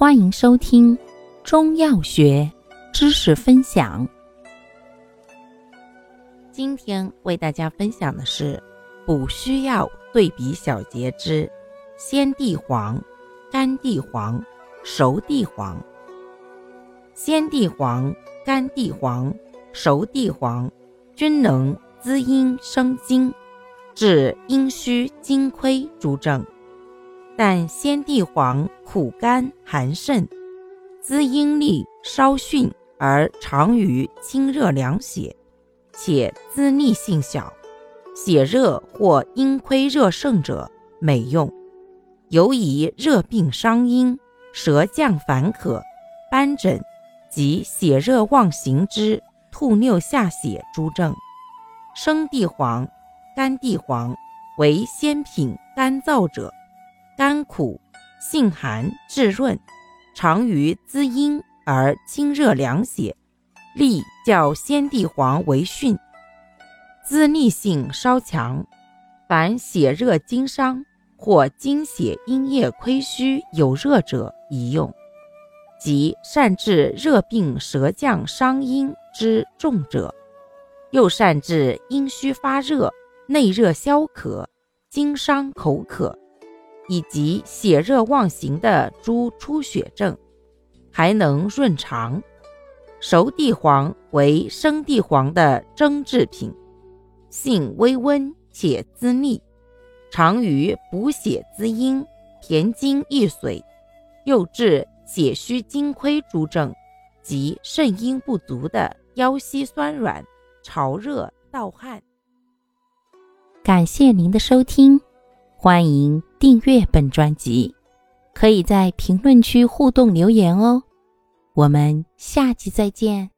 欢迎收听中药学知识分享。今天为大家分享的是补虚药对比小节之鲜地黄、干地黄、熟地黄。鲜地黄、干地黄、熟地黄均能滋阴生津。治阴虚精亏诸症，但鲜地黄苦甘寒肾，滋阴力稍逊，而长于清热凉血，且滋腻性小，血热或阴亏热盛者美用。尤以热病伤阴、舌降烦渴、斑疹及血热妄行之吐衄下血诸症，生地黄。干地黄为鲜品，干燥者，甘苦，性寒，质润，常于滋阴而清热凉血，力较鲜地黄为逊，滋腻性稍强。凡血热经伤或精血阴液亏虚有热者宜用，即善治热病舌降伤阴之重者，又善治阴虚发热。内热消渴、经伤口渴，以及血热妄行的诸出血症，还能润肠。熟地黄为生地黄的蒸制品，性微温且滋腻，常于补血滋阴、填精益髓，又治血虚精亏诸症及肾阴不足的腰膝酸软、潮热盗汗。感谢您的收听，欢迎订阅本专辑，可以在评论区互动留言哦。我们下期再见。